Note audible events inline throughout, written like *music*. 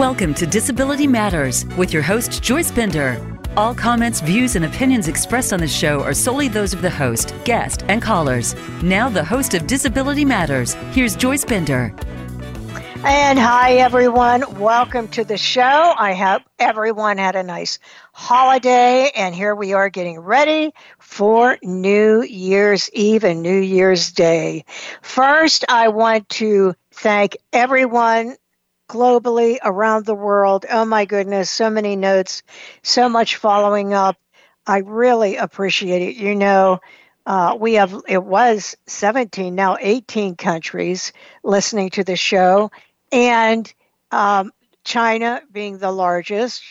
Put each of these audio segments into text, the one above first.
Welcome to Disability Matters with your host, Joyce Bender. All comments, views, and opinions expressed on the show are solely those of the host, guest, and callers. Now, the host of Disability Matters, here's Joyce Bender. And hi, everyone. Welcome to the show. I hope everyone had a nice holiday, and here we are getting ready for New Year's Eve and New Year's Day. First, I want to thank everyone globally around the world. Oh my goodness, so many notes, so much following up. I really appreciate it. You know, uh, we have, it was 17, now 18 countries listening to the show, and um, China being the largest,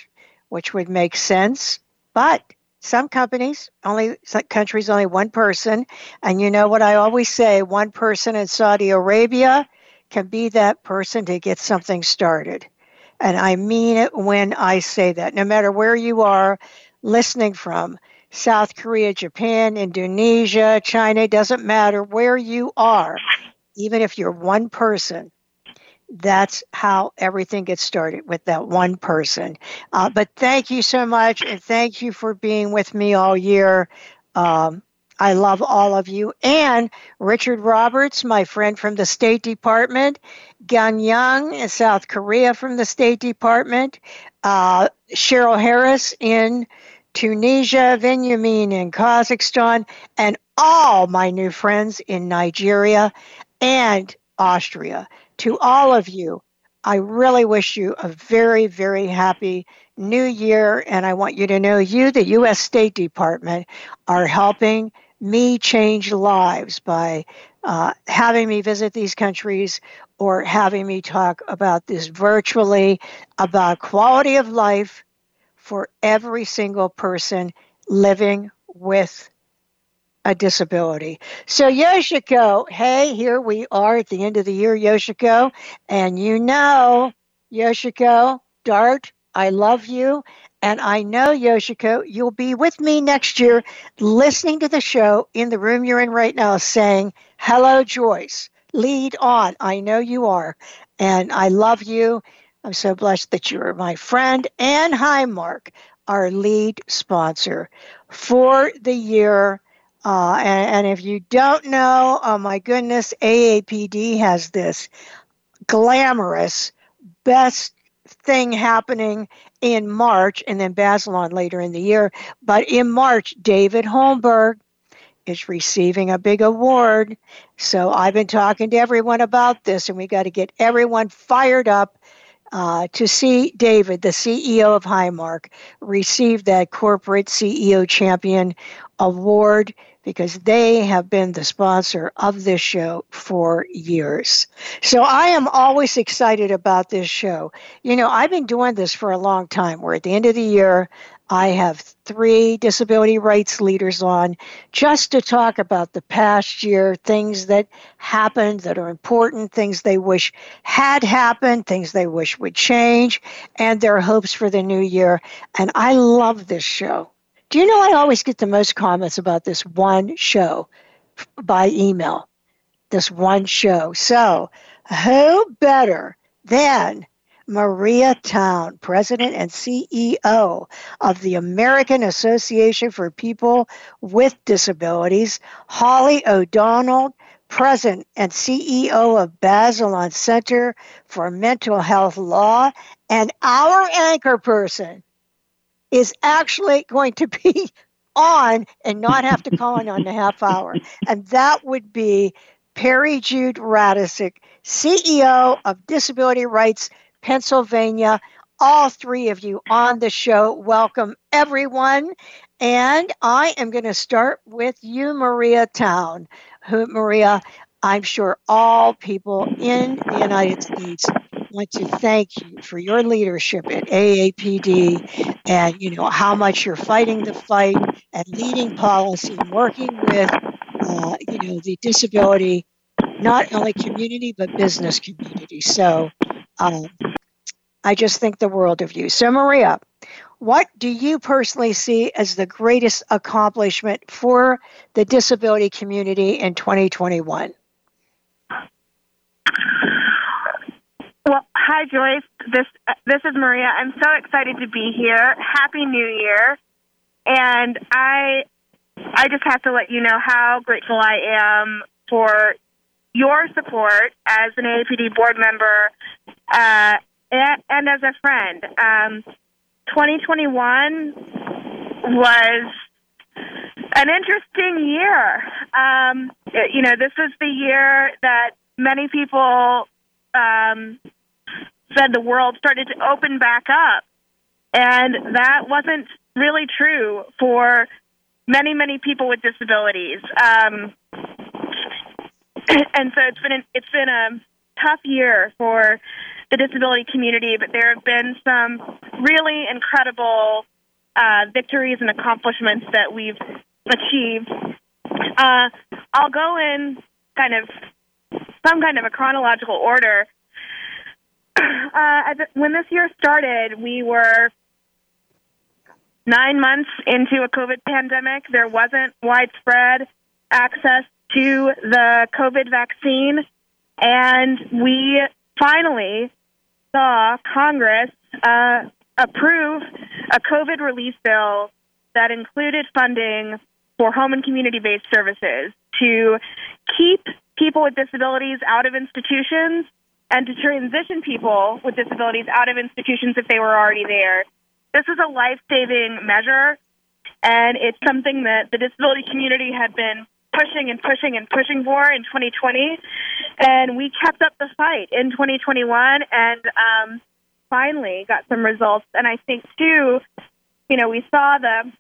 which would make sense. But some companies, only some countries, only one person. And you know what I always say one person in Saudi Arabia can be that person to get something started. And I mean it when I say that. No matter where you are listening from, South Korea, Japan, Indonesia, China, doesn't matter where you are, even if you're one person, that's how everything gets started with that one person. Uh, but thank you so much, and thank you for being with me all year. Um, I love all of you. And Richard Roberts, my friend from the State Department, Gan Young in South Korea from the State Department, uh, Cheryl Harris in Tunisia, Benjamin in Kazakhstan, and all my new friends in Nigeria and Austria. To all of you, I really wish you a very, very happy new year. And I want you to know you, the U.S. State Department, are helping me change lives by uh, having me visit these countries or having me talk about this virtually about quality of life for every single person living with a disability. So, Yoshiko, hey, here we are at the end of the year, Yoshiko. And you know, Yoshiko, Dart, I love you. And I know, Yoshiko, you'll be with me next year listening to the show in the room you're in right now saying, Hello, Joyce. Lead on. I know you are. And I love you. I'm so blessed that you are my friend. And hi, Highmark, our lead sponsor for the year. Uh, and, and if you don't know, oh my goodness, AAPD has this glamorous best thing happening in March and then Bazelon later in the year. But in March, David Holmberg is receiving a big award. So I've been talking to everyone about this, and we got to get everyone fired up uh, to see David, the CEO of Highmark, receive that corporate CEO champion award because they have been the sponsor of this show for years. So I am always excited about this show. You know, I've been doing this for a long time, where at the end of the year, I have three disability rights leaders on just to talk about the past year, things that happened that are important, things they wish had happened, things they wish would change, and their hopes for the new year. And I love this show. Do you know I always get the most comments about this one show by email? This one show. So, who better than Maria Town, President and CEO of the American Association for People with Disabilities, Holly O'Donnell, President and CEO of Bazelon Center for Mental Health Law, and our anchor person, is actually going to be *laughs* on and not have to call in on the half hour. And that would be Peri Jude Radecic, CEO of Disability Rights Pennsylvania. All three of you on the show. Welcome, everyone. And I am going to start with you, Maria Town. Who, Maria, I'm sure all people in the United States want to thank you for your leadership at AAPD and you know how much you're fighting the fight and leading policy working with uh, you know the disability not only community but business community. So um, I just think the world of you. So Maria, what do you personally see as the greatest accomplishment for the disability community in 2021? Well, Hi, Joyce. This uh, this is Maria. I'm so excited to be here. Happy New Year! And I I just have to let you know how grateful I am for your support as an AAPD board member uh, and, and, as a friend. Um, 2021 was an interesting year. Um, you know, this was the year that many people um, said the world started to open back up. And that wasn't really true for many, many people with disabilities. Um, *clears throat* and so it's been an, it's been a tough year for the disability community, but there have been some really incredible uh, victories and accomplishments that we've achieved. Uh, I'll go in kind of some kind of a chronological order. *clears throat* Uh, when this year started, we were nine months into a COVID pandemic. There wasn't widespread access to the COVID vaccine, and we finally saw Congress uh, approve a COVID relief bill that included funding for home and community based services to keep people with disabilities out of institutions and to transition people with disabilities out of institutions if they were already there. This is a life saving measure, and it's something that the disability community had been pushing and pushing and pushing for in 2020. And we kept up the fight in 2021 and um, finally got some results. And I think, too, you know, we saw the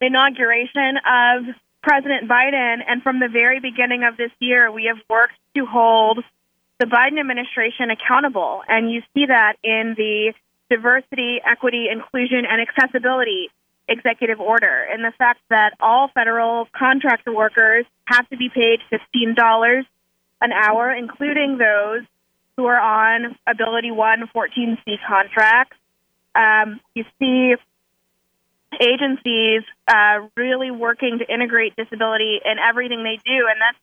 inauguration of President Biden, and from the very beginning of this year, we have worked to hold the Biden administration accountable. And you see that in the diversity, equity, inclusion, and accessibility executive order, and the fact that all federal contractor workers have to be paid $15 an hour, including those who are on Ability One 14C contracts. Um, you see agencies uh, really working to integrate disability in everything they do, and that's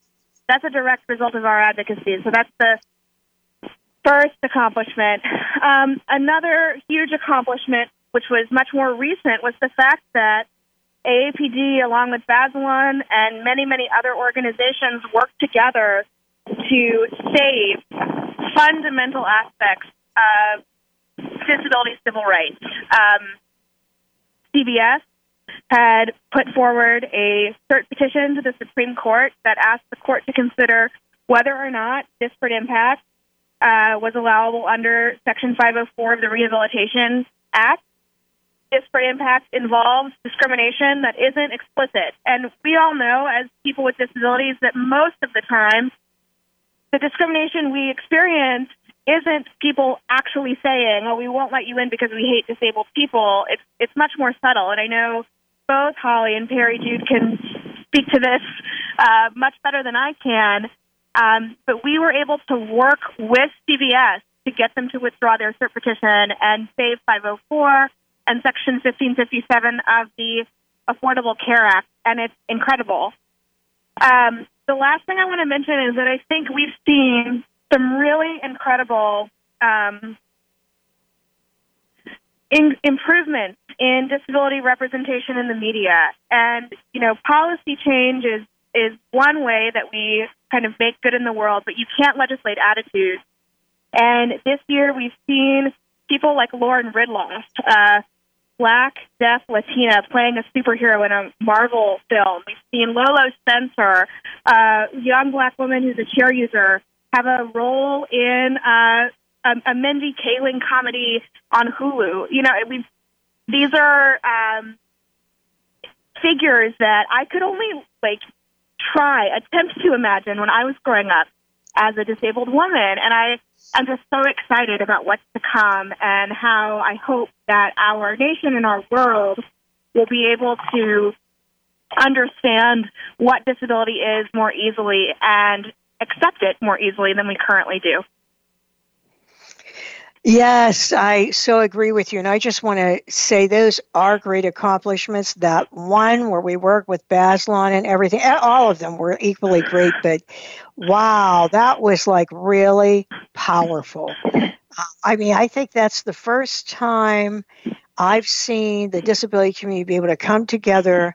that's a direct result of our advocacy. So that's the first accomplishment. Um, another huge accomplishment, which was much more recent, was the fact that AAPD, along with Bazelon and many, many other organizations, worked together to save fundamental aspects of disability civil rights. Um, CVS had put forward a cert petition to the Supreme Court that asked the court to consider whether or not disparate impact uh, was allowable under Section 504 of the Rehabilitation Act. Disparate impact involves discrimination that isn't explicit. And we all know, as people with disabilities, that most of the time, the discrimination we experience isn't people actually saying, "Oh, we won't let you in because we hate disabled people." It's it's much more subtle, and I know both Holly and Peri Jude can speak to this uh, much better than I can. Um, but we were able to work with CVS to get them to withdraw their cert petition and save 504 and Section 1557 of the Affordable Care Act, and it's incredible. Um, the last thing I want to mention is that I think we've seen some really incredible um, in, improvements in disability representation in the media. And, you know, policy change is, is one way that we kind of make good in the world, but you can't legislate attitudes. And this year we've seen people like Lauren Ridloff, uh, black, deaf Latina, playing a superhero in a Marvel film. We've seen Lolo Spencer, a young black woman who's a chair user, have a role in uh, a, a Mindy Kaling comedy on Hulu. You know, we these are um, figures that I could only like try attempt to imagine when I was growing up as a disabled woman, and I am just so excited about what's to come and how I hope that our nation and our world will be able to understand what disability is more easily and accept it more easily than we currently do. Yes, I so agree with you. And I just want to say those are great accomplishments. That one where we work with Bazelon and everything, all of them were equally great. But wow, that was like really powerful. I mean, I think that's the first time I've seen the disability community be able to come together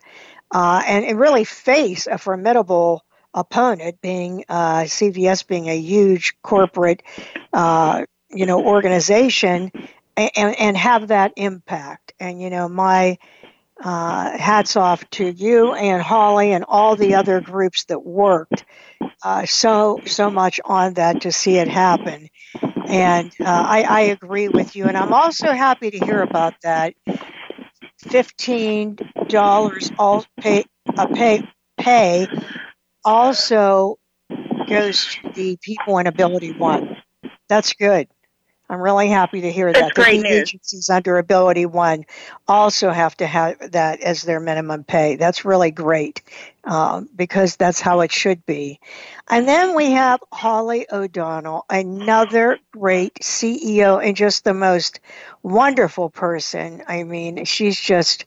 uh, and, and, really face a formidable opponent, being uh, CVS being a huge corporate, uh, you know, organization, and, and have that impact. And you know, my uh, hats off to you and Holly and all the other groups that worked uh, so so much on that to see it happen. And uh, I, I agree with you, and I'm also happy to hear about that. Fifteen dollars all pay a pay pay also goes to the people in Ability One. That's good. I'm really happy to hear That's that. Great the news. agencies under Ability One also have to have that as their minimum pay. That's really great um, because that's how it should be. And then we have Holly O'Donnell, another great CEO and just the most wonderful person. I mean, she's just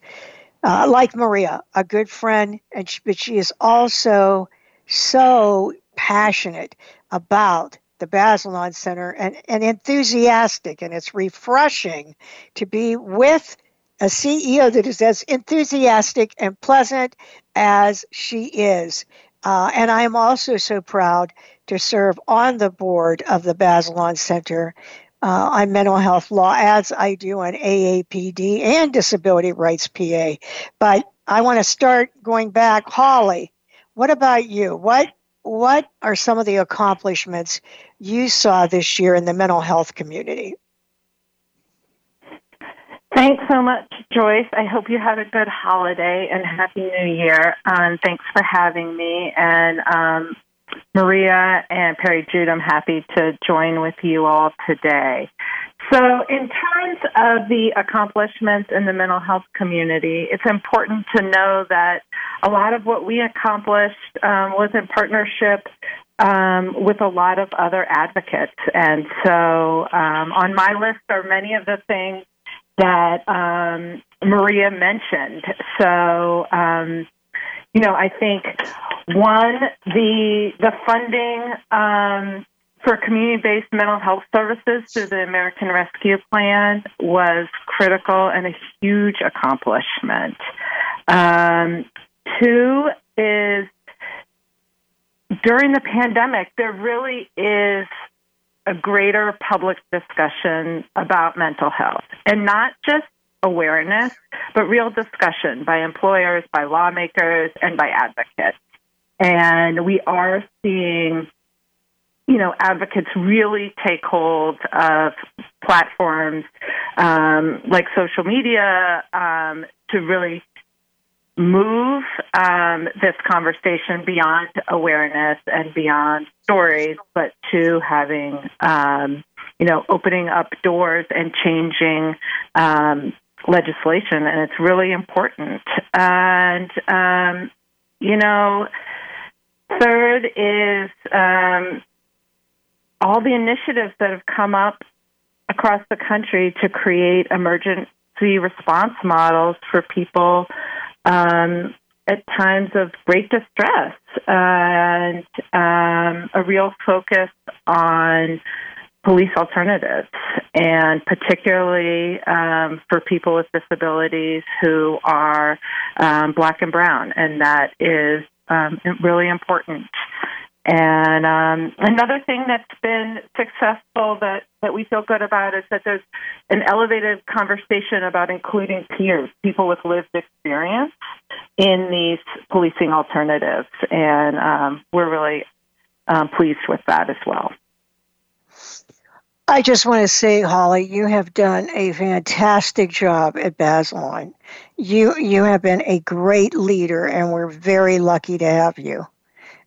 uh, like Maria, a good friend, and she, but she is also so passionate about the Bazelon Center and, and enthusiastic, and it's refreshing to be with a CEO that is as enthusiastic and pleasant as she is. Uh, and I am also so proud to serve on the board of the Bazelon Center uh, on mental health law, as I do on AAPD and Disability Rights PA. But I want to start going back. Holly, what about you? What what are some of the accomplishments you saw this year in the mental health community? Thanks so much, Joyce. I hope you had a good holiday and Happy New Year. Um, thanks for having me. And um, Maria and Peri Jude, I'm happy to join with you all today. So, in terms of the accomplishments in the mental health community, it's important to know that a lot of what we accomplished um, was in partnership um, with a lot of other advocates. And so, um, on my list are many of the things that um, Maria mentioned. So, um, you know, I think one the the funding for community-based mental health services through the American Rescue Plan was critical and a huge accomplishment. Um, two is during the pandemic, there really is a greater public discussion about mental health and not just awareness, but real discussion by employers, by lawmakers, and by advocates. And we are seeing, you know, advocates really take hold of platforms um, like social media um, to really move um, this conversation beyond awareness and beyond stories, but to having, um, you know, opening up doors and changing um, legislation. And it's really important. And, um, you know, third is um, all the initiatives that have come up across the country to create emergency response models for people um, at times of great distress and um, a real focus on police alternatives, and particularly um, for people with disabilities who are um, black and brown, and that is um, really important. And um, another thing that's been successful that, that we feel good about is that there's an elevated conversation about including peers, people with lived experience, in these policing alternatives. And um, we're really um, pleased with that as well. I just want to say, Holly, you have done a fantastic job at Bazelon. You you have been a great leader, and we're very lucky to have you.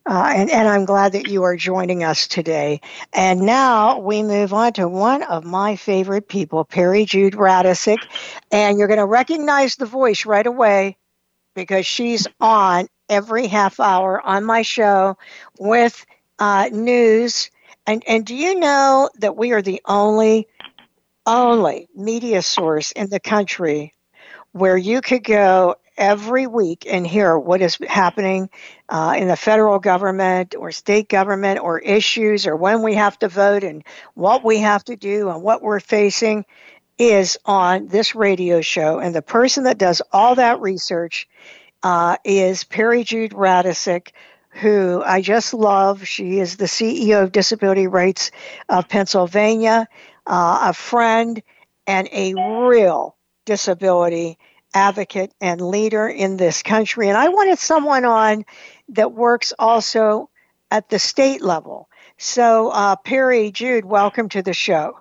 Uh, and, and I'm glad that you are joining us today. And now we move on to one of my favorite people, Peri Jude Radecic. And you're going to recognize the voice right away because she's on every half hour on my show with uh, news. And, and do you know that we are the only, only media source in the country where you could go every week and hear what is happening uh, in the federal government or state government or issues or when we have to vote and what we have to do and what we're facing is on this radio show. And the person that does all that research uh, is Peri Jude Radecic, who I just love. She is the CEO of Disability Rights of Pennsylvania, uh, a friend, and a real disability advocate and leader in this country. And I wanted someone on that works also at the state level. So, uh, Peri Jude, welcome to the show.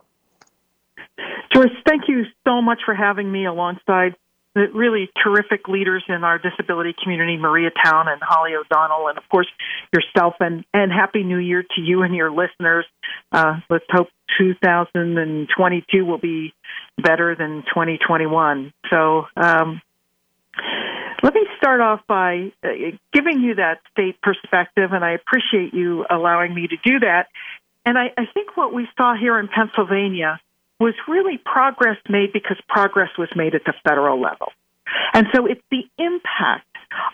Joyce, thank you so much for having me alongside really terrific leaders in our disability community, Maria Town and Holly O'Donnell, and of course yourself. And, and Happy New Year to you and your listeners. Uh, let's hope 2022 will be better than 2021. So, um, let me start off by uh, giving you that state perspective, and I appreciate you allowing me to do that. And I, I think what we saw here in Pennsylvania was really progress made because progress was made at the federal level. And so it's the impact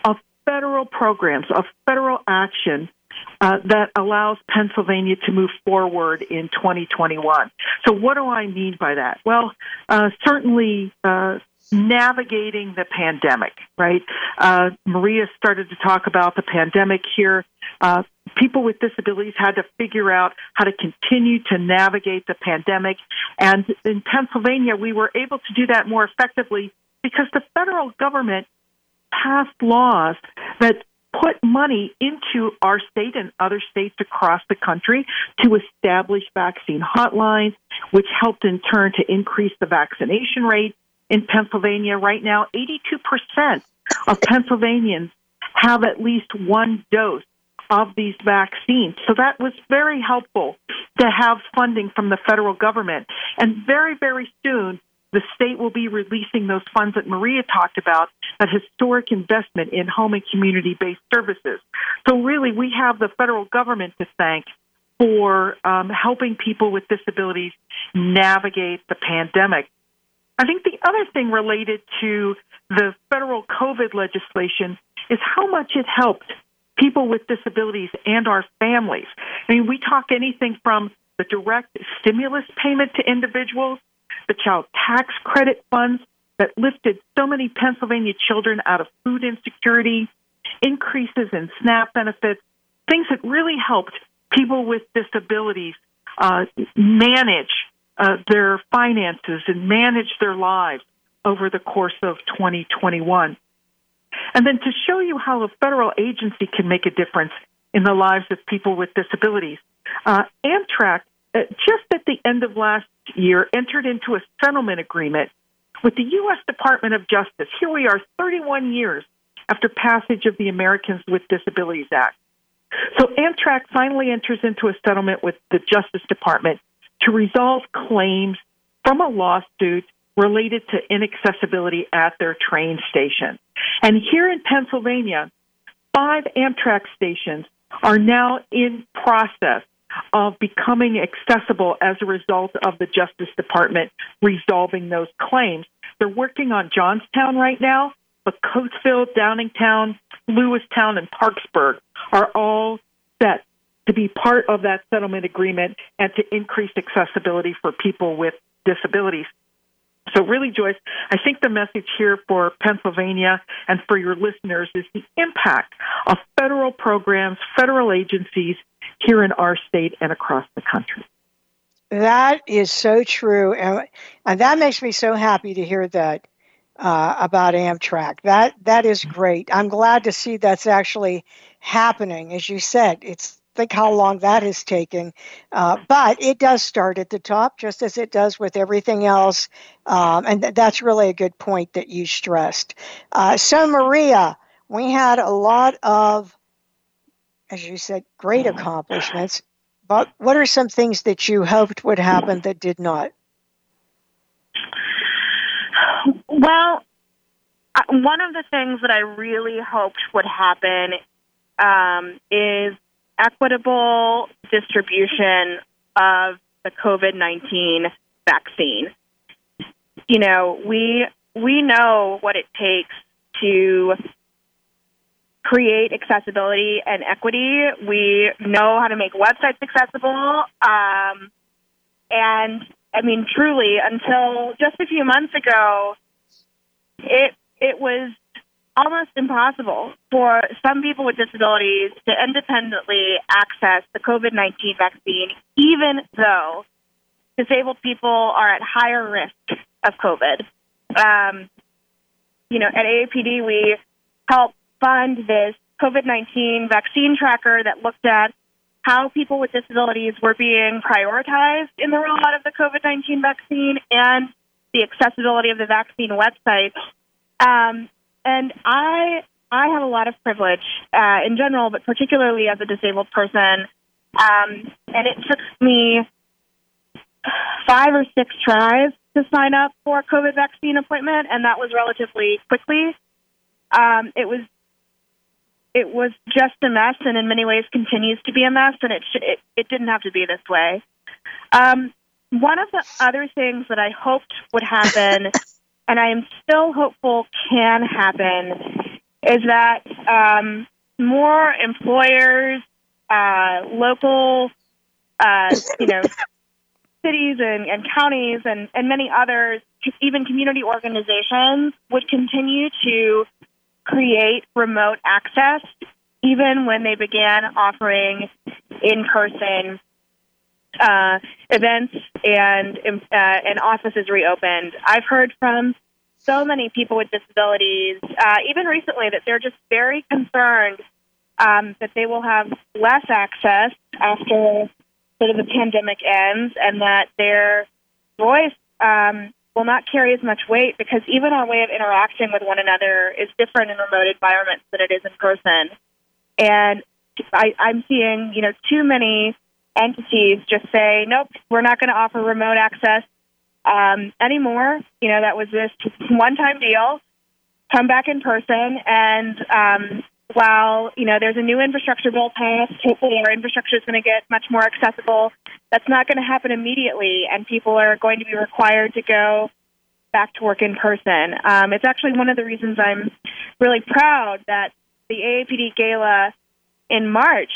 of federal programs, of federal action uh, that allows Pennsylvania to move forward in 2021. So, what do I mean by that? Well, uh, certainly uh, navigating the pandemic, right? Uh, Maria started to talk about the pandemic here. Uh, people with disabilities had to figure out how to continue to navigate the pandemic. And in Pennsylvania, we were able to do that more effectively because the federal government passed laws that put money into our state and other states across the country to establish vaccine hotlines, which helped in turn to increase the vaccination rate in Pennsylvania. Right now, 82% of Pennsylvanians have at least one dose of these vaccines. So that was very helpful to have funding from the federal government. And very, very soon, the state will be releasing those funds that Maria talked about, that historic investment in home and community based services. So, really, we have the federal government to thank for um, helping people with disabilities navigate the pandemic. I think the other thing related to the federal COVID legislation is how much it helped people with disabilities and our families. I mean, we talk anything from the direct stimulus payment to individuals, the child tax credit funds that lifted so many Pennsylvania children out of food insecurity, increases in SNAP benefits, things that really helped people with disabilities uh, manage uh, their finances and manage their lives over the course of 2021. And then to show you how a federal agency can make a difference in the lives of people with disabilities, uh, Amtrak, uh, just at the end of last year, entered into a settlement agreement with the U.S. Department of Justice. Here we are, 31 years after passage of the Americans with Disabilities Act. So Amtrak finally enters into a settlement with the Justice Department to resolve claims from a lawsuit related to inaccessibility at their train station. And here in Pennsylvania, five Amtrak stations are now in process of becoming accessible as a result of the Justice Department resolving those claims. They're working on Johnstown right now, but Coatesville, Downingtown, Lewistown, and Parkesburg are all set to be part of that settlement agreement and to increase accessibility for people with disabilities. So, really, Joyce, I think the message here for Pennsylvania and for your listeners is the impact of federal programs, federal agencies here in our state and across the country. That is so true. And, and that makes me so happy to hear that uh, about Amtrak. That That is great. I'm glad to see that's actually happening. As you said, it's think how long that has taken. Uh, but it does start at the top, just as it does with everything else. Um, and th- that's really a good point that you stressed. Uh, so, Maria, we had a lot of, as you said, great accomplishments. But what are some things that you hoped would happen that did not? Well, one of the things that I really hoped would happen um, is equitable distribution of the COVID 19 vaccine. You know, we, we know what it takes to create accessibility and equity. We know how to make websites accessible. Um, and I mean, truly, until just a few months ago, it it was almost impossible for some people with disabilities to independently access the COVID 19 vaccine, even though disabled people are at higher risk of COVID. Um, you know, at AAPD, we help fund this COVID 19 vaccine tracker that looked at how people with disabilities were being prioritized in the rollout of the COVID 19 vaccine and the accessibility of the vaccine website. Um, and I I have a lot of privilege uh, in general, but particularly as a disabled person. Um, and it took me five or six tries to sign up for a COVID vaccine appointment, and that was relatively quickly. Um, it was it was just a mess, and in many ways continues to be a mess. And it sh- it, it didn't have to be this way. Um, one of the other things that I hoped would happen, *laughs* and I am still hopeful can happen, is that um, more employers, uh, local, uh, you know, *laughs* cities and, and counties and, and many others, even community organizations, would continue to create remote access, even when they began offering in person uh, events and uh, and offices reopened. I've heard from so many people with disabilities, uh, even recently, that they're just very concerned um, that they will have less access after sort of the pandemic ends, and that their voice um, will not carry as much weight because even our way of interacting with one another is different in remote environments than it is in person. And I, I'm seeing, you know, too many entities just say, nope, we're not going to offer remote access um, anymore. You know, that was this one-time deal. Come back in person, and um, while you know there's a new infrastructure bill passed, hopefully our infrastructure is going to get much more accessible. That's not going to happen immediately, and people are going to be required to go back to work in person. Um, it's actually one of the reasons I'm really proud that the AAPD Gala in March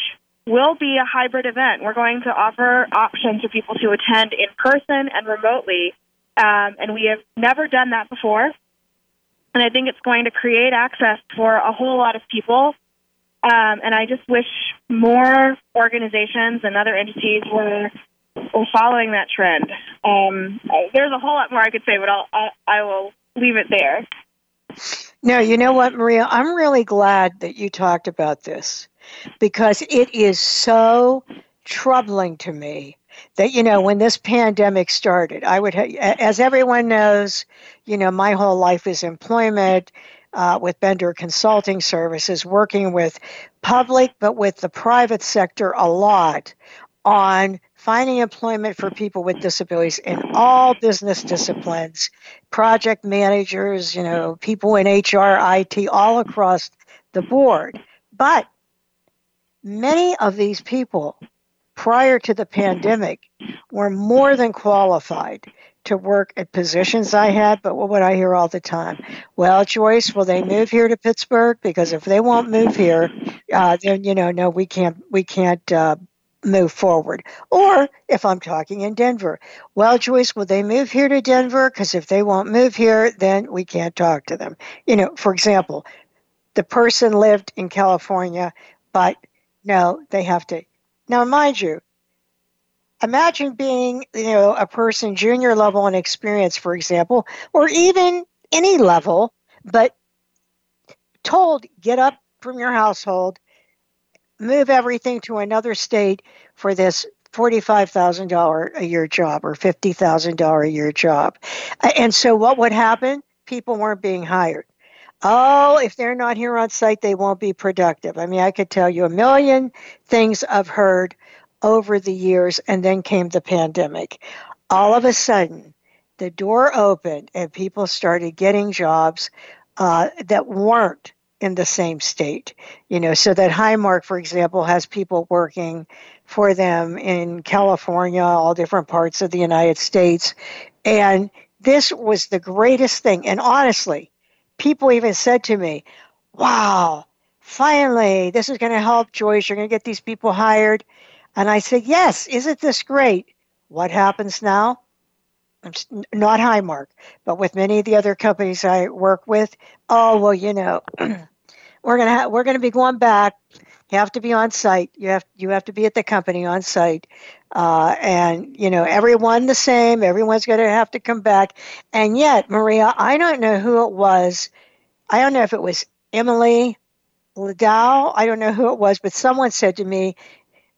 will be a hybrid event. We're going to offer options for people to attend in person and remotely, um, and we have never done that before. And I think it's going to create access for a whole lot of people. Um, and I just wish more organizations and other entities were were following that trend. Um, there's a whole lot more I could say, but I'll, I, I will leave it there. No, you know what, Maria? I'm really glad that you talked about this because it is so troubling to me that you know when this pandemic started i would ha- as everyone knows you know my whole life is employment uh, with bender consulting services working with public but with the private sector a lot on finding employment for people with disabilities in all business disciplines project managers you know people in hr it all across the board. But many of these people prior to the pandemic were more than qualified to work at positions I had, but what would I hear all the time? Well, Joyce, will they move here to Pittsburgh? Because if they won't move here, uh, then you know, no, we can't, we can't uh, move forward. Or if I'm talking in Denver, well, Joyce, will they move here to Denver? Because if they won't move here, then we can't talk to them. You know, for example, the person lived in California, but no, they have to now, mind you, imagine being, you know, a person junior level in experience, for example, or even any level, but told get up from your household, move everything to another state for this $45,000 a year job or $50,000 a year job. And so what would happen? People weren't being hired. Oh, if they're not here on site, they won't be productive. I mean, I could tell you a million things I've heard over the years, and then came the pandemic. All of a sudden, the door opened and people started getting jobs uh, that weren't in the same state. You know, so that Highmark, for example, has people working for them in California, all different parts of the United States. And this was the greatest thing. And honestly, people even said to me, "Wow, finally, this is going to help Joyce. You're going to get these people hired." And I said, "Yes, isn't this great?" What happens now? not Highmark, but with many of the other companies I work with. Oh well, you know, *clears throat* we're gonna ha- we're gonna be going back. You have to be on site. You have you have to be at the company on site, uh, and you know everyone the same. Everyone's gonna have to come back. And yet, Maria, I don't know who it was. I don't know if it was Emily Ladau. I don't know who it was, but someone said to me,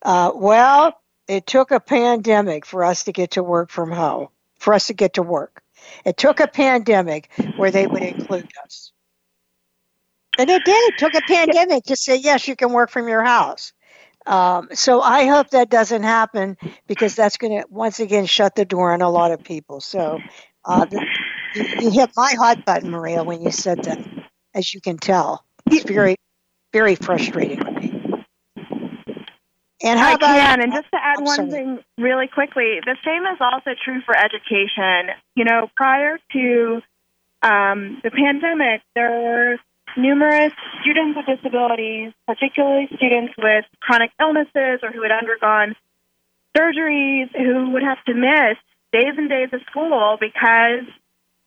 uh, "Well, it took a pandemic for us to get to work from home." for us to get to work. It took a pandemic where they would include us. And it did. It took a pandemic to say, yes, you can work from your house. Um, so I hope that doesn't happen because that's going to once again shut the door on a lot of people. So uh, the, you, you hit my hot button, Maria, when you said that, as you can tell. It's very, very frustrating. And how I about, can. And just to add one sorry. thing really quickly, the same is also true for education. You know, prior to um, the pandemic, there were numerous students with disabilities, particularly students with chronic illnesses or who had undergone surgeries, who would have to miss days and days of school because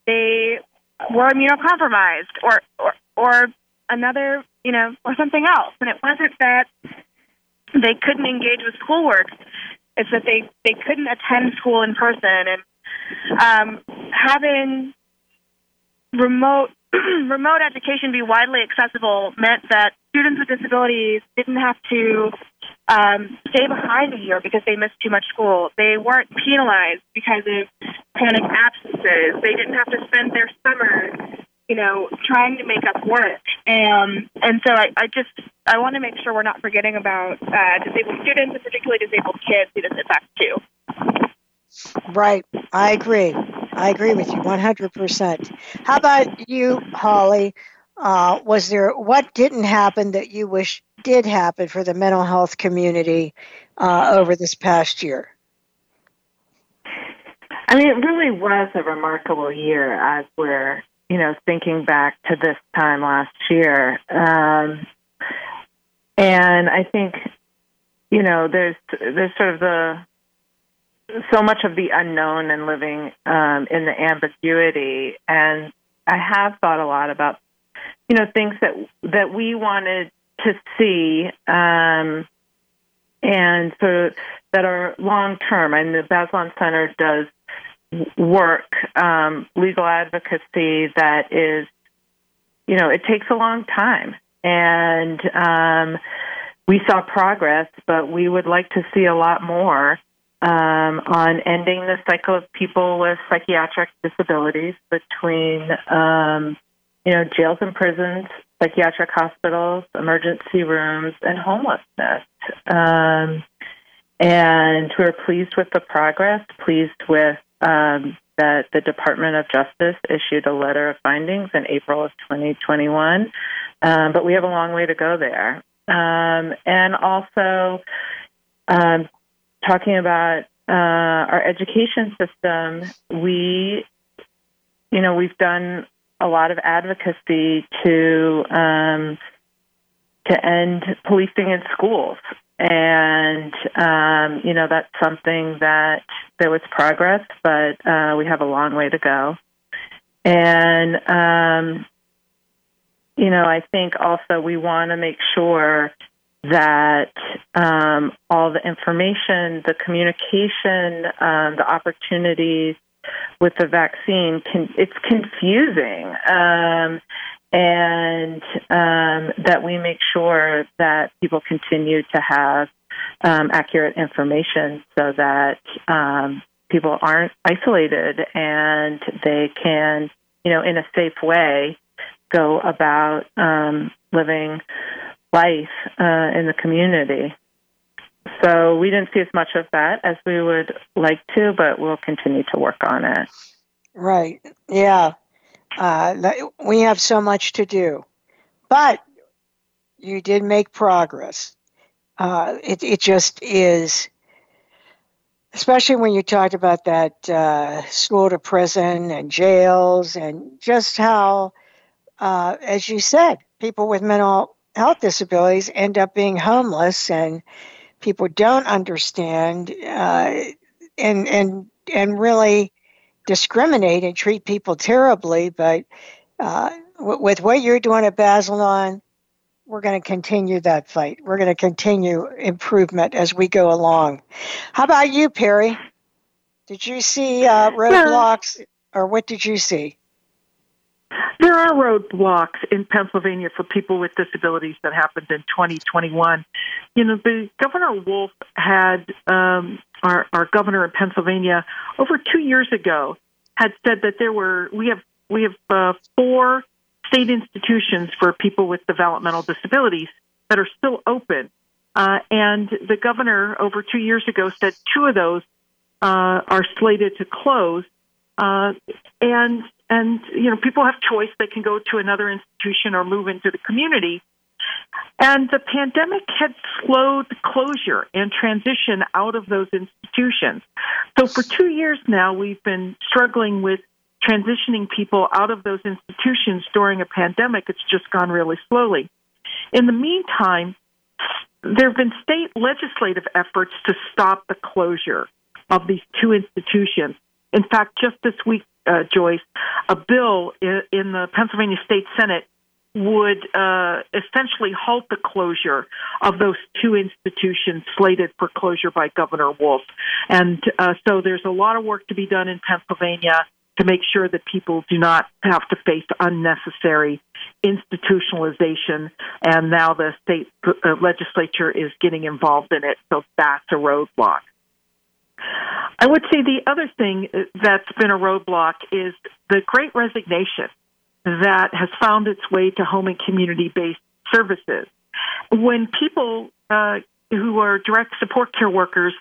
they were immunocompromised or, or, or another, you know, or something else. And it wasn't that they couldn't engage with schoolwork. It's that they they couldn't attend school in person, and um, having remote *clears throat* remote education be widely accessible meant that students with disabilities didn't have to um, stay behind a year because they missed too much school. They weren't penalized because of chronic absences. They didn't have to spend their summer you know, trying to make up work. Um, and so I, I just I want to make sure we're not forgetting about uh, disabled students and particularly disabled kids who this affects too. Right. I agree. I agree with you 100%. How about you, Holly? Uh, was there what didn't happen that you wish did happen for the mental health community uh, over this past year? I mean, it really was a remarkable year as we're you know, thinking back to this time last year. Um, and I think, you know, there's there's sort of the so much of the unknown and living um, in the ambiguity. And I have thought a lot about, you know, things that that we wanted to see, um, and sort of that are long term. And the Bazelon Center does work, um, legal advocacy that is, you know, it takes a long time. And um, we saw progress, but we would like to see a lot more um, on ending the cycle of people with psychiatric disabilities between, um, you know, jails and prisons, psychiatric hospitals, emergency rooms, and homelessness. Um, and we're pleased with the progress, pleased with um, that the Department of Justice issued a letter of findings in April of 2021, um, but we have a long way to go there. Um, and also, um, talking about uh, our education system, we, you know, we've done a lot of advocacy to um, to end policing in schools and um, you know that's something that there was progress, but uh, we have a long way to go. And um, you know, I think also we want to make sure that um, all the information, the communication, um, the opportunities with the vaccine can it's confusing um, and um, that we make sure that people continue to have um, accurate information so that um, people aren't isolated and they can, you know, in a safe way, go about living life uh, in the community. So we didn't see as much of that as we would like to, but we'll continue to work on it. Right. Yeah. Uh, we have so much to do, but you did make progress. Uh, it, it just is, especially when you talked about that uh, school to prison and jails and just how uh, as you said, people with mental health disabilities end up being homeless, and people don't understand uh, and and and really discriminate and treat people terribly. But uh, w- with what you're doing at Bazelon, we're going to continue that fight. We're going to continue improvement as we go along. How about you, Peri? Did you see uh, roadblocks, or what did you see? There are roadblocks in Pennsylvania for people with disabilities that happened in 2021. You know, the Governor Wolf had um, our, our governor in Pennsylvania over two years ago had said that there were we have we have uh, four state institutions for people with developmental disabilities that are still open. Uh, and the governor over two years ago said two of those uh, are slated to close. Uh, and and you know people have choice; they can go to another institution or move into the community. And the pandemic had slowed closure and transition out of those institutions. So for two years now, we've been struggling with transitioning people out of those institutions during a pandemic. It's just gone really slowly. In the meantime, there have been state legislative efforts to stop the closure of these two institutions. In fact, just this week, uh, Joyce, a bill in, in the Pennsylvania State Senate would uh, essentially halt the closure of those two institutions slated for closure by Governor Wolf. And uh, so there's a lot of work to be done in Pennsylvania to make sure that people do not have to face unnecessary institutionalization. And now the state uh, legislature is getting involved in it, so that's a roadblock. I would say the other thing that's been a roadblock is the great resignation that has found its way to home and community based services. When people uh, who are direct support care workers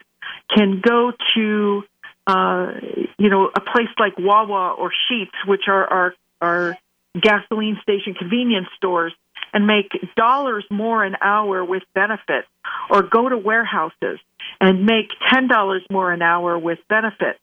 can go to, uh, you know, a place like Wawa or Sheetz, which are our, our gasoline station convenience stores, and make dollars more an hour with benefits, or go to warehouses and make $10 more an hour with benefits,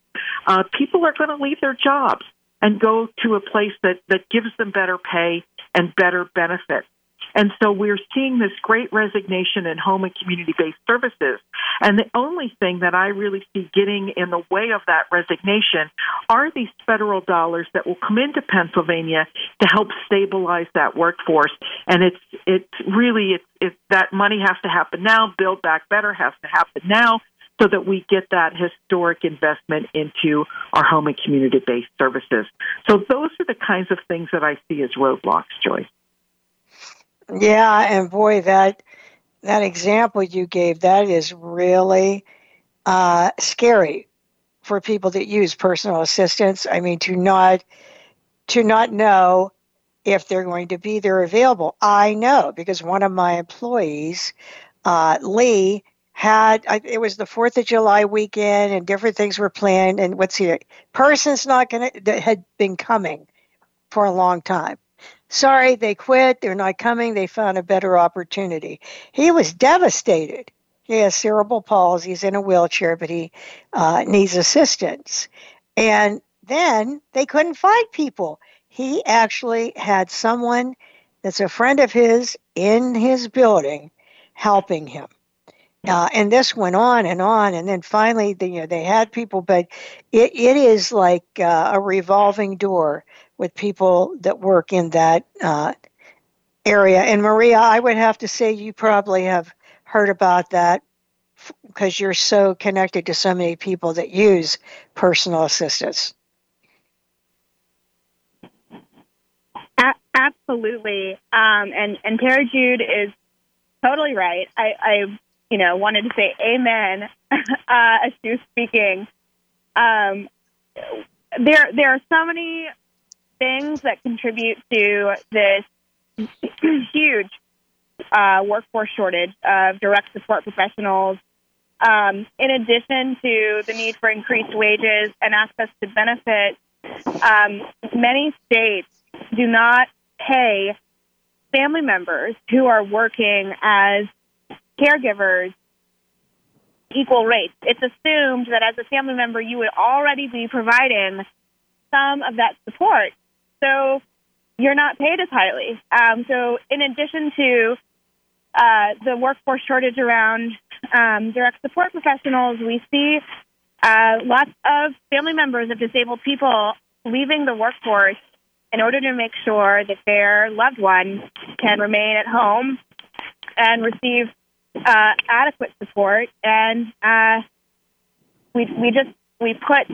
uh, people are going to leave their jobs and go to a place that, that gives them better pay and better benefits. And so we're seeing this great resignation in home and community based services. And the only thing that I really see getting in the way of that resignation are these federal dollars that will come into Pennsylvania to help stabilize that workforce. And it's it's really it's, that money has to happen now. Build back better has to happen now so that we get that historic investment into our home and community based services. So those are the kinds of things that I see as roadblocks, Joyce. Yeah, and boy, that that example you gave that is really uh, scary for people that use personal assistance. I mean, to not to not know if they're going to be there available. I know because one of my employees, uh, Lee, had it was the Fourth of July weekend and different things were planned. And what's here? Person's not going to that had been coming for a long time. Sorry, they quit. They're not coming. They found a better opportunity. He was devastated. He has cerebral palsy. He's in a wheelchair, but he uh, needs assistance. And then they couldn't find people. He actually had someone that's a friend of his in his building helping him. Uh, and this went on and on, and then finally, the, you know, they had people, but it, it is like uh, a revolving door with people that work in that uh, area. And Maria, I would have to say you probably have heard about that because you're so connected to so many people that use personal assistance. Absolutely, um, and and Peri Jude is totally right. I, I you know wanted to say amen *laughs* uh, as she was speaking. Um, there there are so many things that contribute to this huge uh, workforce shortage of direct support professionals. Um, in addition to the need for increased wages and access to benefits, um, many states do not pay family members who are working as caregivers equal rates. It's assumed that as a family member, you would already be providing some of that support so you're not paid as highly. Um, so, in addition to uh, the workforce shortage around um, direct support professionals, we see uh, lots of family members of disabled people leaving the workforce in order to make sure that their loved one can remain at home and receive uh, adequate support. And uh, we we just we put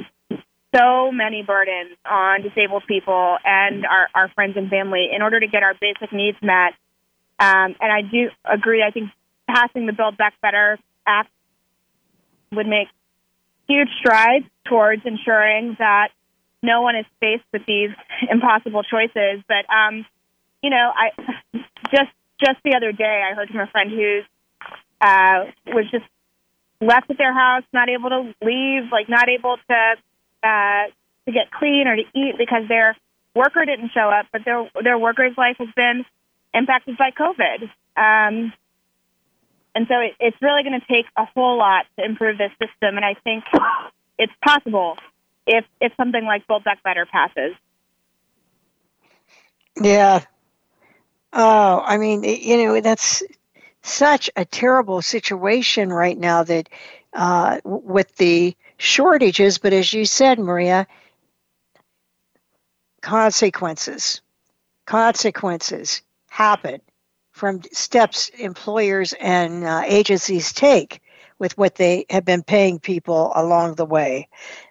so many burdens on disabled people and our, our friends and family in order to get our basic needs met. Um, and I do agree. I think passing the Build Back Better Act would make huge strides towards ensuring that no one is faced with these *laughs* impossible choices. But um, you know, I just just the other day I heard from a friend who uh, was just left at their house, not able to leave, like not able to uh, to get clean or to eat because their worker didn't show up, but their their worker's life has been impacted by COVID. Um, and so it, it's really going to take a whole lot to improve this system, and I think it's possible if if something like Build Back Better passes. Yeah. Oh, I mean, you know, that's such a terrible situation right now that uh, with the shortages, but as you said, Maria, consequences, consequences happen from steps employers and uh, agencies take with what they have been paying people along the way.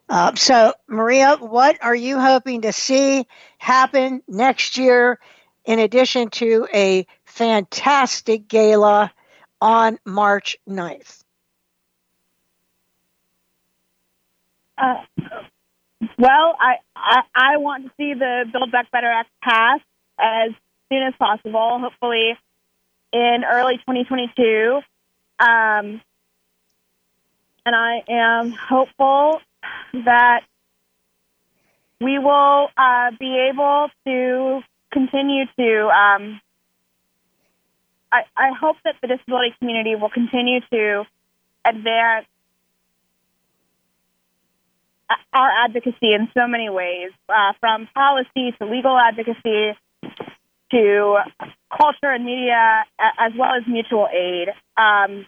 Uh, so, Maria, what are you hoping to see happen next year in addition to a fantastic gala on March 9th? Uh, well, I, I, I want to see the Build Back Better Act pass as soon as possible, hopefully in early 2022. Um, and I am hopeful that we will uh, be able to continue to. Um, I, I hope that the disability community will continue to advance our advocacy in so many ways, uh, from policy to legal advocacy to culture and media, as well as mutual aid. Um,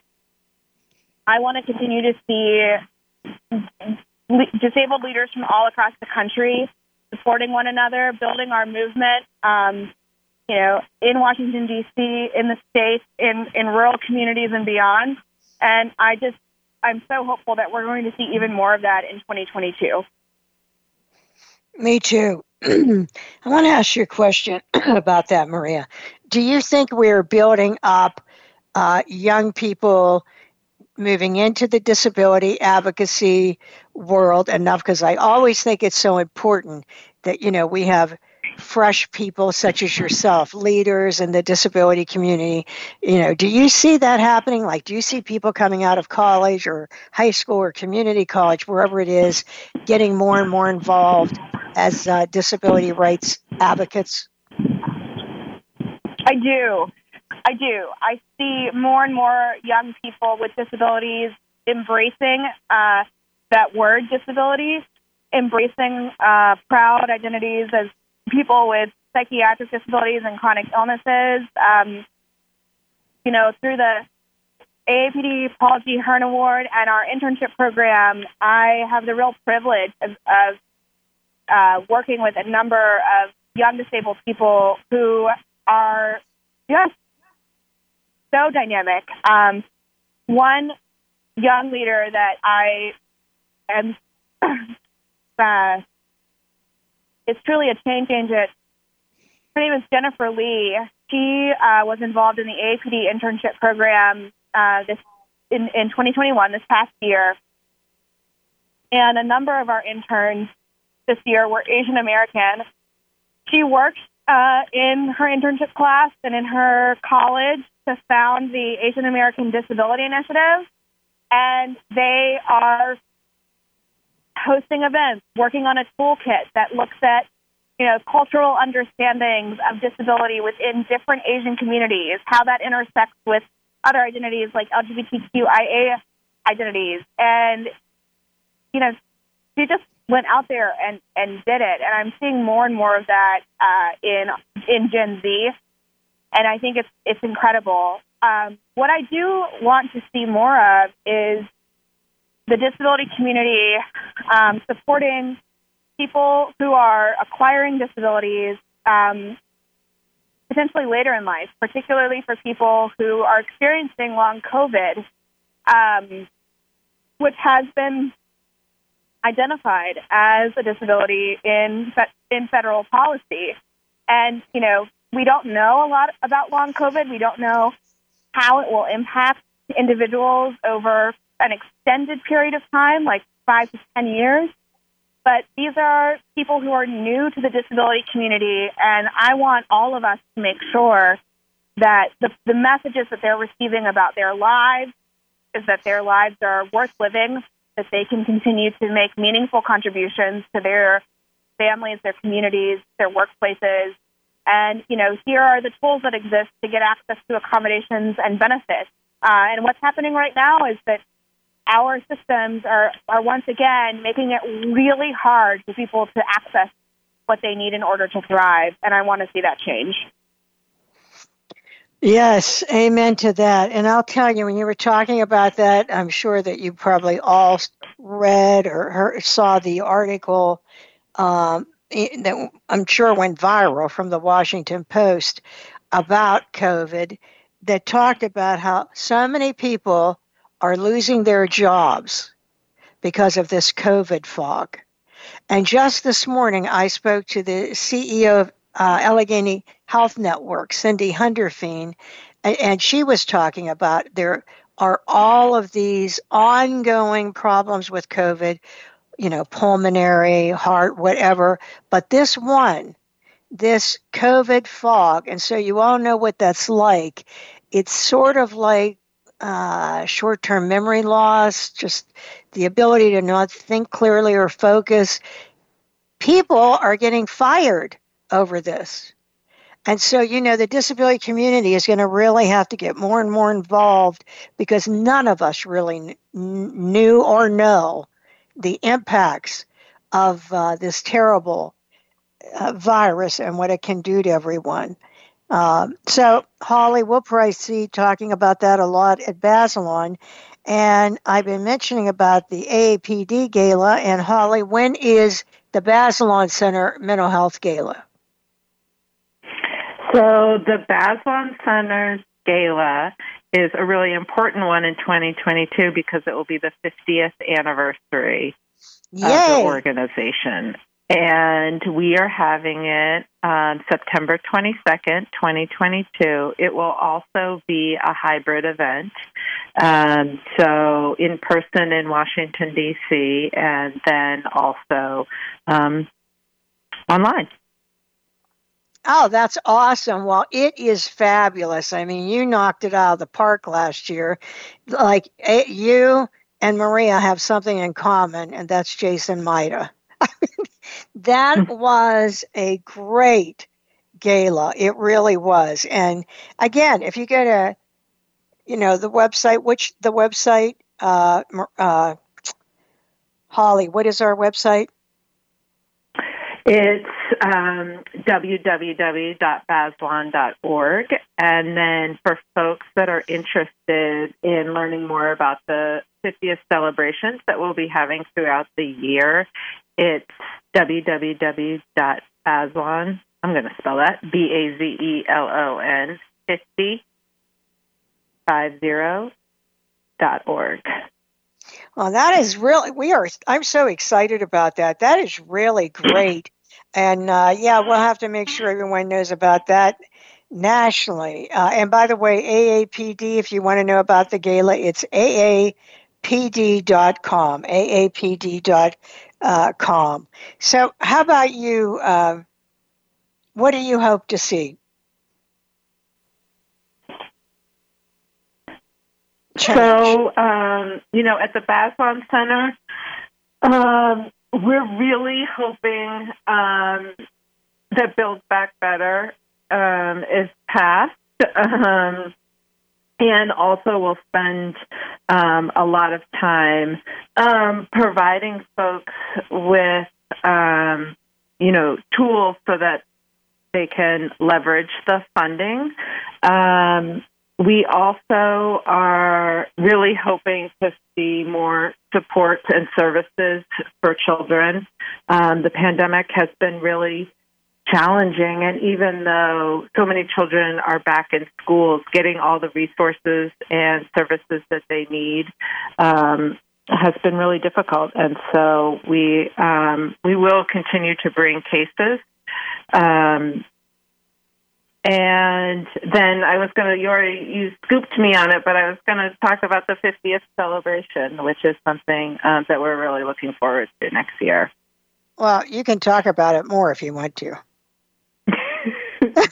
I want to continue to see disabled leaders from all across the country supporting one another, building our movement. Um, you know, in Washington D.C., in the states, in in rural communities and beyond. And I just I'm so hopeful that we're going to see even more of that in 2022. Me too. *clears throat* I want to ask you a question *clears throat* about that, Maria. Do you think we're building up uh, young people moving into the disability advocacy world enough? Because I always think it's so important that you know we have fresh people such as yourself, leaders in the disability community. You know, do you see that happening? Like, do you see people coming out of college or high school or community college, wherever it is, getting more and more involved as uh, disability rights advocates? I do. I do. I see more and more young people with disabilities embracing uh, that word disability, embracing uh, proud identities as people with psychiatric disabilities and chronic illnesses. Um, you know, through the AAPD Paul G. Hearne Award and our internship program, I have the real privilege of, of uh, working with a number of young disabled people who are just so dynamic. Um, one young leader that I am *clears throat* uh, it's truly a change agent. Her name is Jennifer Lee. She uh, was involved in the AAPD internship program uh, this in, in 2021, this past year. And a number of our interns this year were Asian American. She worked uh, in her internship class and in her college to found the Asian American Disability Initiative. And they are hosting events, working on a toolkit that looks at you know cultural understandings of disability within different Asian communities, how that intersects with other identities like LGBTQIA identities, and you know she just went out there and and did it. And I'm seeing more and more of that uh, in in Gen Z, and I think it's it's incredible. Um, what I do want to see more of is the disability community um, supporting people who are acquiring disabilities um, potentially later in life, particularly for people who are experiencing long COVID, um, which has been identified as a disability in in federal policy. And you know, we don't know a lot about long COVID. We don't know how it will impact individuals over an extended period of time, like five to ten years. But these are people who are new to the disability community, and I want all of us to make sure that the, the messages that they're receiving about their lives is that their lives are worth living, that they can continue to make meaningful contributions to their families, their communities, their workplaces. And, you know, here are the tools that exist to get access to accommodations and benefits. Uh, and what's happening right now is that our systems are, are once again making it really hard for people to access what they need in order to thrive. And I want to see that change. Yes, amen to that. And I'll tell you, when you were talking about that, I'm sure that you probably all read or heard, saw the article um, that I'm sure went viral from the Washington Post about COVID that talked about how so many people are losing their jobs because of this COVID fog. And just this morning, I spoke to the CEO of uh, Allegheny Health Network, Cindy Hundorfean, and, and she was talking about there are all of these ongoing problems with COVID, you know, pulmonary, heart, whatever. But this one, this COVID fog, and so you all know what that's like. It's sort of like uh, short term memory loss, just the ability to not think clearly or focus. People are getting fired over this. And so, you know, the disability community is going to really have to get more and more involved because none of us really kn- knew or know the impacts of uh, this terrible uh, virus and what it can do to everyone. Um, so, Holly, we'll probably see talking about that a lot at Bazelon. And I've been mentioning about the AAPD Gala. And, Holly, when is the Bazelon Center Mental Health Gala? So, the Bazelon Center's Gala is a really important one in 2022 because it will be the 50th anniversary Yay. of the organization and we are having it on September 22nd, 2022. It will also be a hybrid event, um, so in person in Washington, D.C., and then also um, online. Oh, that's awesome. Well, it is fabulous. I mean, you knocked it out of the park last year. Like eh, you and Maria have something in common, and that's Jason Maida. *laughs* that hmm. was a great gala. It really was. And again, if you go to, you know, the website, which the website, uh, uh, Holly, what is our website? It's um, www.bazelon.org. And then for folks that are interested in learning more about the 50th celebrations that we'll be having throughout the year, it's www.bazelon. I'm going to spell that B A Z E L O N 50 dot org. Well, that is really we are. I'm so excited about that. That is really great, and uh, yeah, we'll have to make sure everyone knows about that nationally. Uh, and by the way, AAPD, if you want to know about the gala, it's aapd.com. aapd.com uh, calm. So, how about you? Uh, what do you hope to see? So, um, you know, at the Bazelon Center, um, we're really hoping um, that Build Back Better um, is passed. *laughs* And also we'll spend um, a lot of time um, providing folks with um, you know tools so that they can leverage the funding. Um, we also are really hoping to see more support and services for children. Um, the pandemic has been really challenging. And even though so many children are back in schools, getting all the resources and services that they need um, has been really difficult. And so we um, we will continue to bring cases. Um, and then I was going to, you already, you scooped me on it, but I was going to talk about the 50th celebration, which is something uh, that we're really looking forward to next year. Well, you can talk about it more if you want to. *laughs*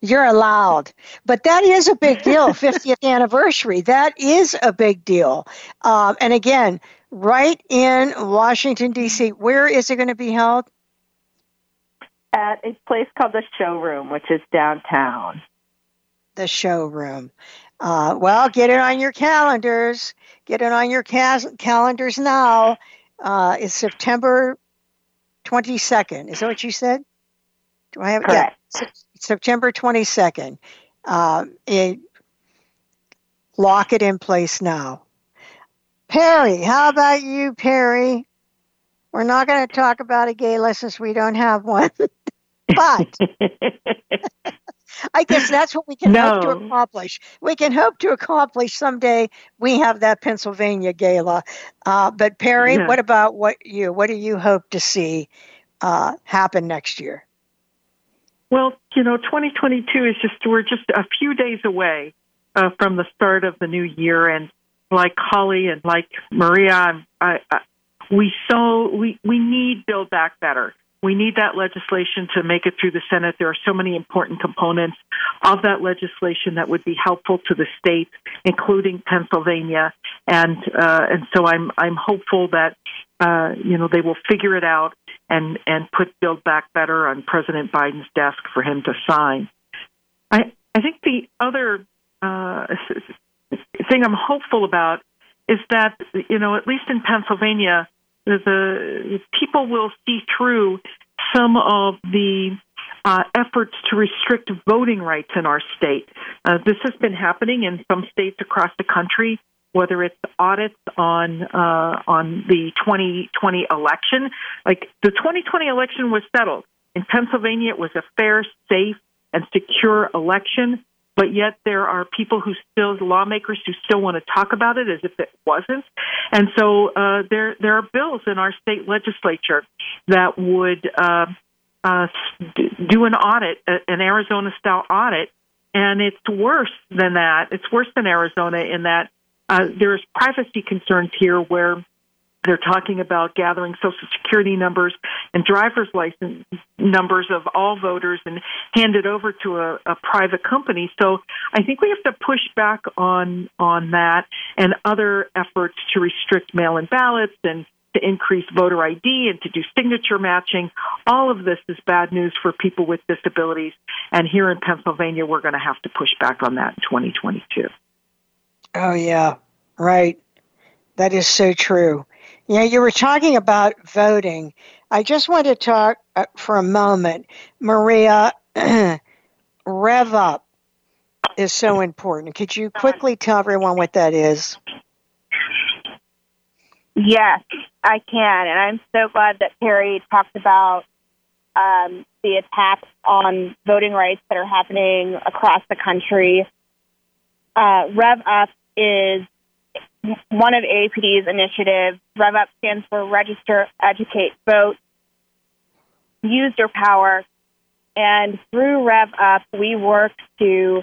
You're allowed. But that is a big deal, *laughs* 50th anniversary. That is a big deal. Um, and again, right in Washington, D.C., where is it going to be held? At a place called the Showroom, which is downtown. The Showroom. Uh, well, get it on your calendars. Get it on your calendars now. Uh, it's September 22nd. Is that what you said? Do I have Correct. Yeah, September 22nd. Um, it, lock it in place now. Peri, how about you, Peri? We're not going to talk about a gala since we don't have one. *laughs* but I guess that's what we can no. hope to accomplish. We can hope to accomplish someday. We have that Pennsylvania gala. Uh, but Peri, yeah. what about what you? What do you hope to see uh, happen next year? Well, you know, 2022 is just, we're just a few days away uh, from the start of the new year. And like Holly and like Maria, I, I, we so, we, we need Build Back Better. We need that legislation to make it through the Senate. There are so many important components of that legislation that would be helpful to the state, including Pennsylvania. And uh, and so I'm I'm hopeful that uh, you know they will figure it out and and put Build Back Better on President Biden's desk for him to sign. I I think the other uh, thing I'm hopeful about is that you know at least in Pennsylvania the, the people will see through some of the uh, efforts to restrict voting rights in our state. Uh, this has been happening in some states across the country whether it's audits on uh, on the 2020 election. Like the 2020 election was settled in Pennsylvania, it was a fair, safe, and secure election. But yet there are people who still, lawmakers who still want to talk about it as if it wasn't. And so uh, there there are bills in our state legislature that would uh, uh, do an audit, an Arizona style audit, and it's worse than that. It's worse than Arizona in that uh, there's privacy concerns here where they're talking about gathering social security numbers and driver's license numbers of all voters and hand it over to a, a private company. So I think we have to push back on on that and other efforts to restrict mail-in ballots and to increase voter ID and to do signature matching. All of this is bad news for people with disabilities. And here in Pennsylvania, we're going to have to push back on that in 2022. Oh, yeah, right. That is so true. Yeah, you were talking about voting. I just want to talk uh, for a moment. Maria, *clears throat* Rev Up is so important. Could you quickly tell everyone what that is? Yes, I can. And I'm so glad that Peri talked about um, the attacks on voting rights that are happening across the country. Uh, Rev Up is one of AAPD's initiatives. Rev Up stands for Register, Educate, Vote. Use your power. And through Rev Up, we work to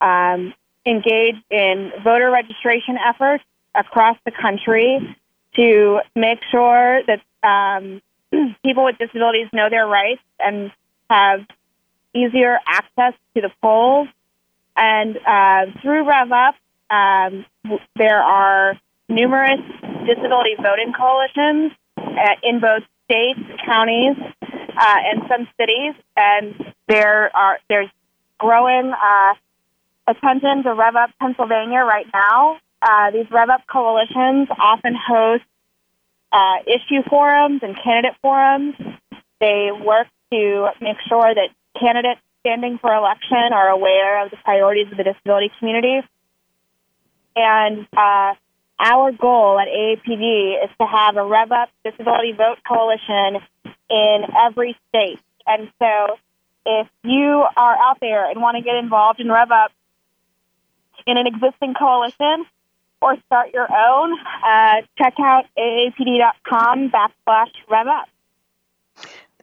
um, engage in voter registration efforts across the country to make sure that um, *clears throat* people with disabilities know their rights and have easier access to the polls. And uh, through Rev Up, um, there are numerous disability voting coalitions uh, in both states, counties, uh, and some cities, and there are there's growing uh, attention to Rev Up Pennsylvania right now. Uh, these Rev Up coalitions often host uh, issue forums and candidate forums. They work to make sure that candidates standing for election are aware of the priorities of the disability community. And uh, our goal at AAPD is to have a Rev Up Disability Vote Coalition in every state. And so if you are out there and want to get involved in Rev Up in an existing coalition or start your own, uh, check out aapd.com backslash Rev Up.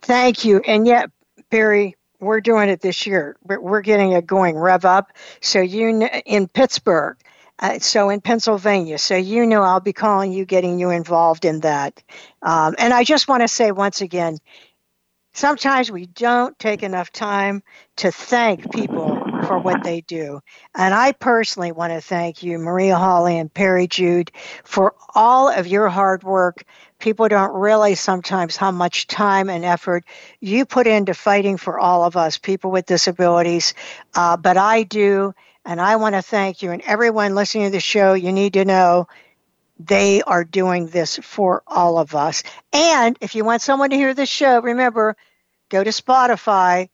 Thank you. And yet, Peri, we're doing it this year. We're, we're getting it going, Rev Up. So you in Pittsburgh, uh, so in Pennsylvania. So you know I'll be calling you, getting you involved in that. Um, and I just want to say once again, sometimes we don't take enough time to thank people for what they do. And I personally want to thank you, Maria Holly and Peri Jude, for all of your hard work. People don't realize sometimes how much time and effort you put into fighting for all of us, people with disabilities. Uh, but I do, and I want to thank you. And everyone listening to the show, you need to know they are doing this for all of us. And if you want someone to hear the show, remember, go to Spotify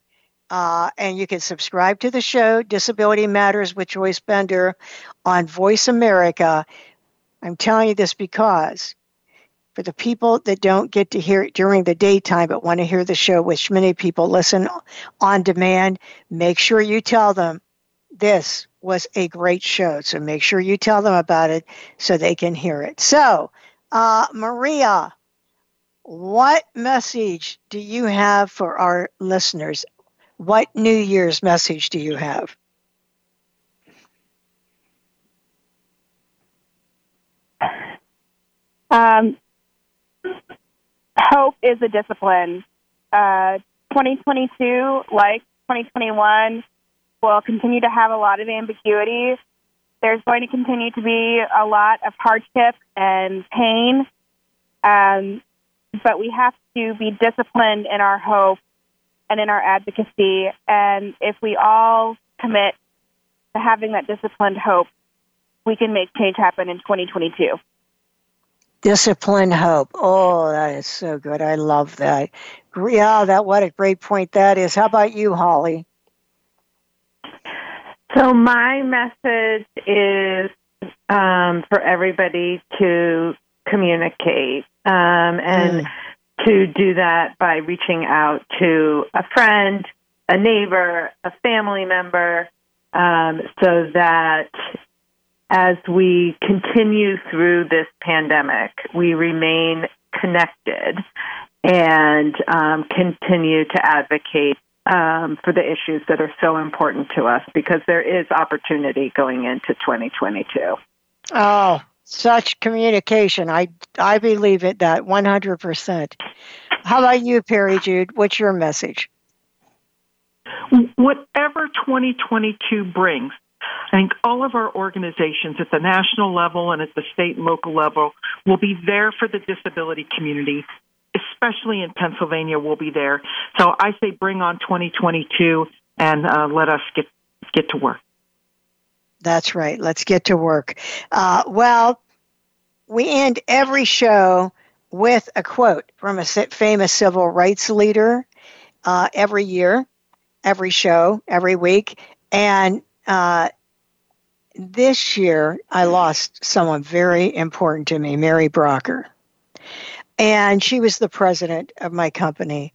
uh, and you can subscribe to the show, Disability Matters with Joyce Bender, on Voice America. I'm telling you this because for the people that don't get to hear it during the daytime but want to hear the show, which many people listen on demand, make sure you tell them this was a great show. So make sure you tell them about it so they can hear it. So, uh, Maria, what message do you have for our listeners? What New Year's message do you have? Um, hope is a discipline. Uh, 2022, like 2021, will continue to have a lot of ambiguity. There's going to continue to be a lot of hardship and pain, um, but we have to be disciplined in our hope and in our advocacy. And if we all commit to having that disciplined hope, we can make change happen in 2022. Disciplined hope. Oh, that is so good. I love that. Yeah, that what a great point that is. How about you, Holly? So my message is um, for everybody to communicate um, and mm. to do that by reaching out to a friend, a neighbor, a family member, um, so that as we continue through this pandemic, we remain connected and um, continue to advocate um, for the issues that are so important to us because there is opportunity going into 2022. Oh, such communication. I I believe it that 100%. How about you, Peri Jude? What's your message? Whatever 2022 brings, I think all of our organizations at the national level and at the state and local level will be there for the disability community especially in Pennsylvania, will be there. So I say bring on 2022 and uh, let us get get to work. That's right. Let's get to work. Uh, well, we end every show with a quote from a famous civil rights leader uh, every year, every show, every week. And uh, this year, I lost someone very important to me, Mary Brougher and she was the president of my company.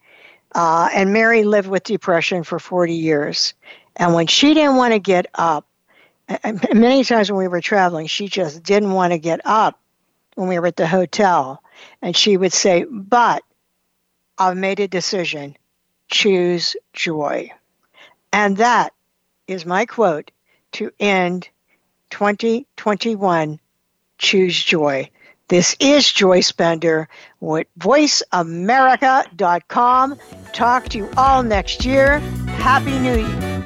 Uh, and Mary lived with depression for 40 years. And when she didn't want to get up, many times when we were traveling, she just didn't want to get up when we were at the hotel. And she would say, But I've made a decision choose joy. And that is my quote to end 2021 choose joy. This is Joyce Bender with VoiceAmerica.com. Talk to you all next year. Happy New Year.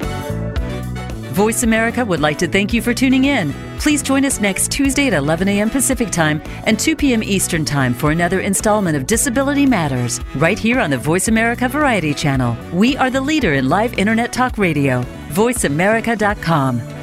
Voice America would like to thank you for tuning in. Please join us next Tuesday at 11 a.m. Pacific Time and 2 p.m. Eastern Time for another installment of Disability Matters, right here on the Voice America Variety Channel. We are the leader in live Internet talk radio. VoiceAmerica.com.